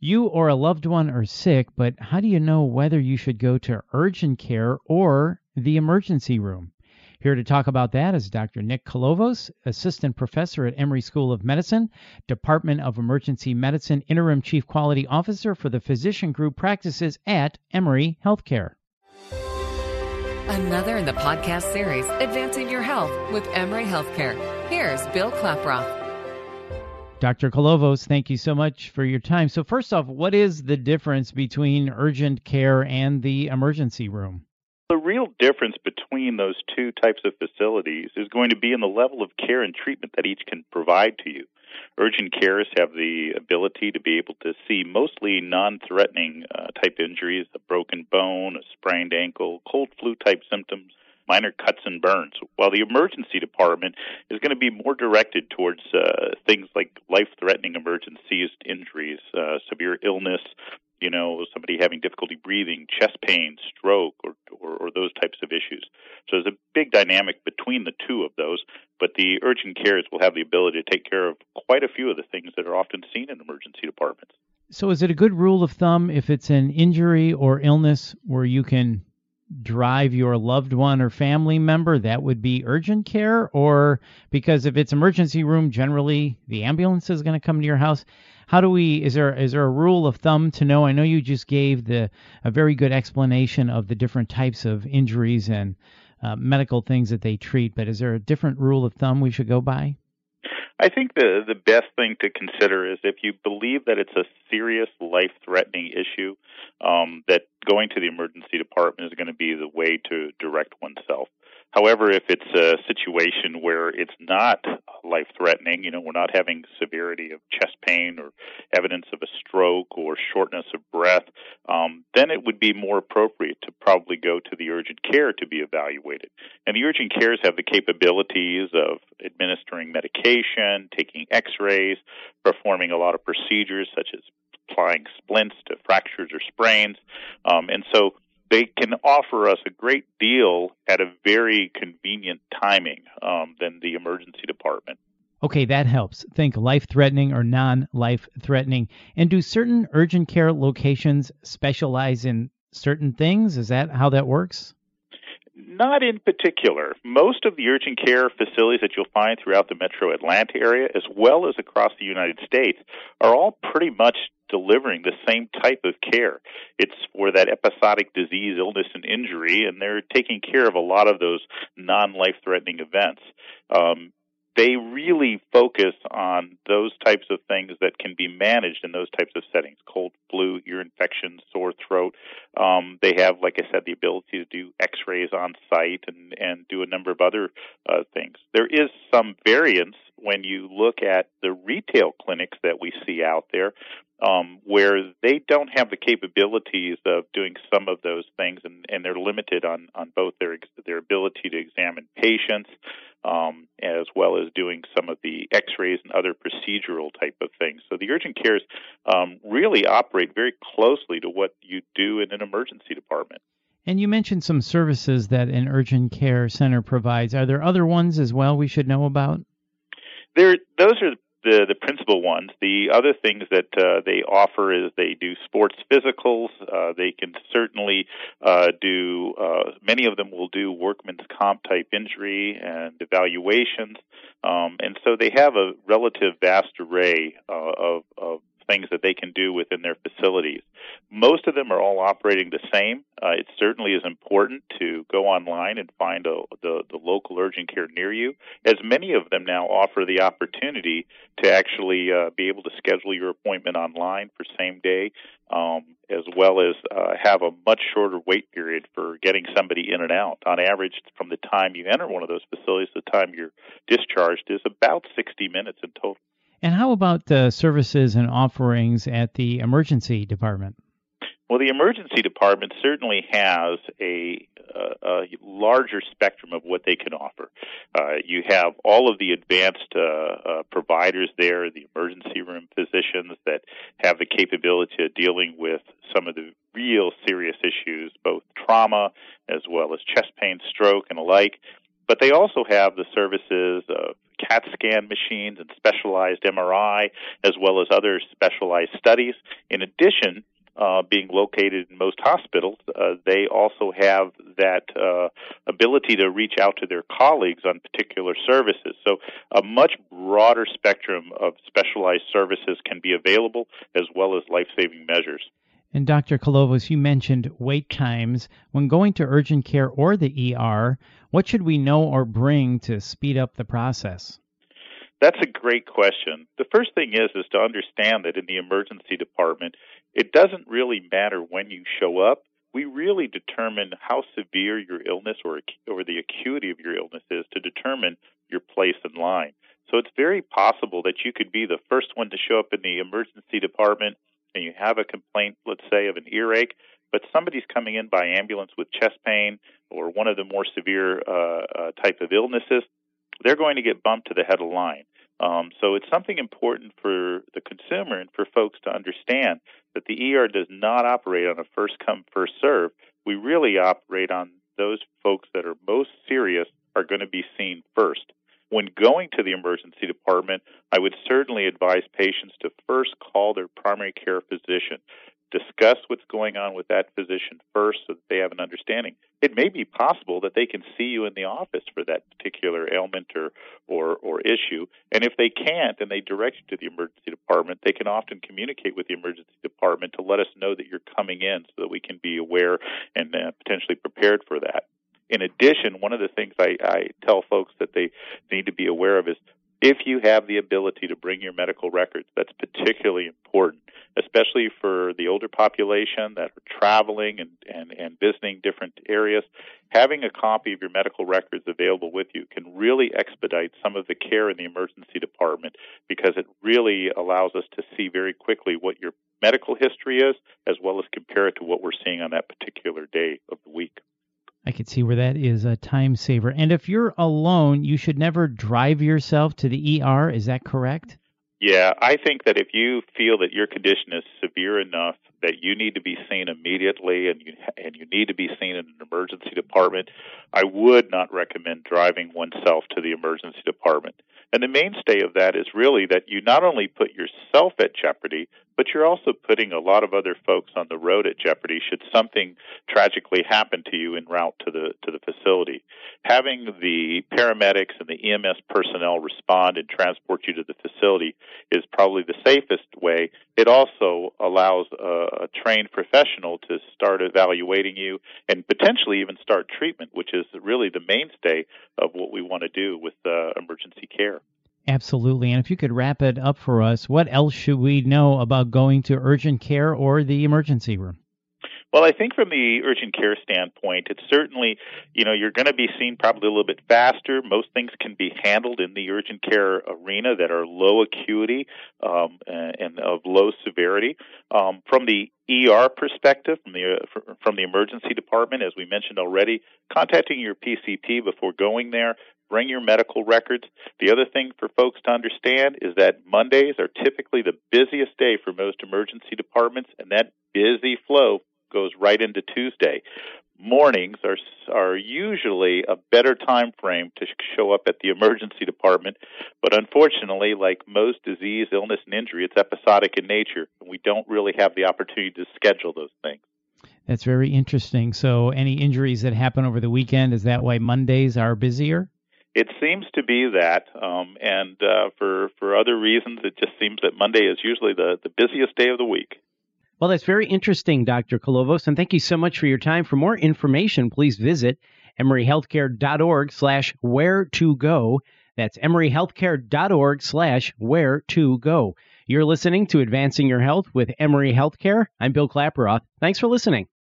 You or a loved one are sick, but how do you know whether you should go to urgent care or the emergency room? Here to talk about that is Dr. Nick Colovos, Assistant Professor at Emory School of Medicine, Department of Emergency Medicine, Interim Chief Quality Officer for the Physician Group Practices at Emory Healthcare. Another in the podcast series, Advancing Your Health with Emory Healthcare. Here's Bill Klaproth. Dr. Colovos, thank you so much for your time. So, first off, what is the difference between urgent care and the emergency room? The real difference between those two types of facilities is going to be in the level of care and treatment that each can provide to you. Urgent cares have the ability to be able to see mostly non threatening uh, type injuries, a broken bone, a sprained ankle, cold flu type symptoms, minor cuts and burns, while the emergency department is going to be more directed towards uh, things like life threatening emergencies, injuries, uh, severe illness, you know, somebody having difficulty breathing, chest pain, stroke, or, or, or, those types of issues. So there's a big dynamic between the two of those, but the urgent cares will have the ability to take care of quite a few of the things that are often seen in emergency departments. So is it a good rule of thumb if it's an injury or illness where you can drive your loved one or family member, that would be urgent care? Or because if it's emergency room, generally the ambulance is going to come to your house how do we is there is there a rule of thumb to know? I know you just gave the a very good explanation of the different types of injuries and uh, medical things that they treat, but is there a different rule of thumb we should go by? I think the the best thing to consider is if you believe that it's a serious life threatening issue, um, that going to the emergency department is going to be the way to direct oneself. However, if it's a situation where it's not life threatening, you know, we're not having severity of chest pain or evidence of a stroke or shortness of breath, um, then it would be more appropriate to probably go to the urgent care to be evaluated. And the urgent cares have the capabilities of administering medication, taking x rays, performing a lot of procedures such as applying splints to fractures or sprains. Um, and so they can offer us a great deal at a very convenient timing um, than the emergency department. Okay, that helps. Think life threatening or non life threatening. And do certain urgent care locations specialize in certain things? Is that how that works? Not in particular. Most of the urgent care facilities that you'll find throughout the metro Atlanta area, as well as across the United States, are all pretty much delivering the same type of care. It's for that episodic disease, illness, and injury, and they're taking care of a lot of those non life threatening events. Um, they really focus on those types of things that can be managed in those types of settings. Cold flu ear infections sore throat. Um, they have like i said the ability to do x-rays on site and and do a number of other uh, things. There is some variance when you look at the retail clinics that we see out there um, where they don't have the capabilities of doing some of those things, and, and they're limited on, on both their their ability to examine patients, um, as well as doing some of the X-rays and other procedural type of things. So the urgent cares um, really operate very closely to what you do in an emergency department. And you mentioned some services that an urgent care center provides. Are there other ones as well we should know about? There, those are the the principal ones. The other things that uh, they offer is they do sports physicals. Uh, they can certainly uh, do. Uh, many of them will do workman's comp type injury and evaluations, um, and so they have a relative vast array uh, of, of things that they can do within their facilities. Most of them are all operating the same. Uh, it certainly is important to go online and find a, the, the local urgent care near you, as many of them now offer the opportunity to actually uh, be able to schedule your appointment online for same day, um, as well as uh, have a much shorter wait period for getting somebody in and out. On average, from the time you enter one of those facilities to the time you're discharged is about 60 minutes in total. And how about the services and offerings at the emergency department? Well, the emergency department certainly has a, a, larger spectrum of what they can offer. Uh, you have all of the advanced uh, uh, providers there, the emergency room physicians that have the capability of dealing with some of the real serious issues, both trauma as well as chest pain, stroke, and alike. But they also have the services of CAT scan machines and specialized MRI, as well as other specialized studies. In addition, uh, being located in most hospitals, uh, they also have that uh, ability to reach out to their colleagues on particular services. So, a much broader spectrum of specialized services can be available, as well as life saving measures. And Dr. Colovos, you mentioned wait times. When going to urgent care or the ER, what should we know or bring to speed up the process? That's a great question. The first thing is is to understand that in the emergency department, it doesn't really matter when you show up. We really determine how severe your illness or or the acuity of your illness is to determine your place in line. So it's very possible that you could be the first one to show up in the emergency department and you have a complaint, let's say, of an earache, but somebody's coming in by ambulance with chest pain or one of the more severe uh, uh, type of illnesses, they're going to get bumped to the head of line. Um, so it's something important for the consumer and for folks to understand that the ER does not operate on a first come first serve. We really operate on those folks that are most serious are going to be seen first. When going to the emergency department, I would certainly advise patients to first call their primary care physician discuss what's going on with that physician first so that they have an understanding. It may be possible that they can see you in the office for that particular ailment or, or, or issue. And if they can't and they direct you to the emergency department, they can often communicate with the emergency department to let us know that you're coming in so that we can be aware and uh, potentially prepared for that. In addition, one of the things I, I tell folks that they need to be aware of is if you have the ability to bring your medical records, that's particularly important, especially for the older population that are traveling and, and, and visiting different areas. Having a copy of your medical records available with you can really expedite some of the care in the emergency department because it really allows us to see very quickly what your medical history is as well as compare it to what we're seeing on that particular day of the week. I could see where that is a time saver. And if you're alone, you should never drive yourself to the ER. Is that correct? Yeah, I think that if you feel that your condition is severe enough that you need to be seen immediately and you and you need to be seen in an emergency department, I would not recommend driving oneself to the emergency department. And the mainstay of that is really that you not only put yourself at jeopardy, but you're also putting a lot of other folks on the road at jeopardy should something tragically happen to you en route to the to the facility. Having the paramedics and the EMS personnel respond and transport you to the facility is probably the safest way. It also allows a, a trained professional to start evaluating you and potentially even start treatment, which is really the mainstay of what we want to do with uh, emergency care. Absolutely. And if you could wrap it up for us, what else should we know about going to urgent care or the emergency room? Well, I think from the urgent care standpoint, it's certainly, you know, you're going to be seen probably a little bit faster. Most things can be handled in the urgent care arena that are low acuity um, and of low severity. Um, from the ER perspective, from the from the emergency department, as we mentioned already, contacting your PCP before going there bring your medical records. The other thing for folks to understand is that Mondays are typically the busiest day for most emergency departments, and that busy flow goes right into Tuesday. Mornings are are usually a better time frame to show up at the emergency department, but unfortunately, like most disease, illness, and injury, it's episodic in nature, and we don't really have the opportunity to schedule those things. That's very interesting. So, any injuries that happen over the weekend, is that why Mondays are busier? It seems to be that, um, and uh, for for other reasons, it just seems that Monday is usually the the busiest day of the week. Well, that's very interesting, Dr. Colovos, and thank you so much for your time. For more information, please visit emoryhealthcare.org slash where to go. That's emoryhealthcare.org slash where to go. You're listening to Advancing Your Health with Emory Healthcare. I'm Bill Klaproth. Thanks for listening.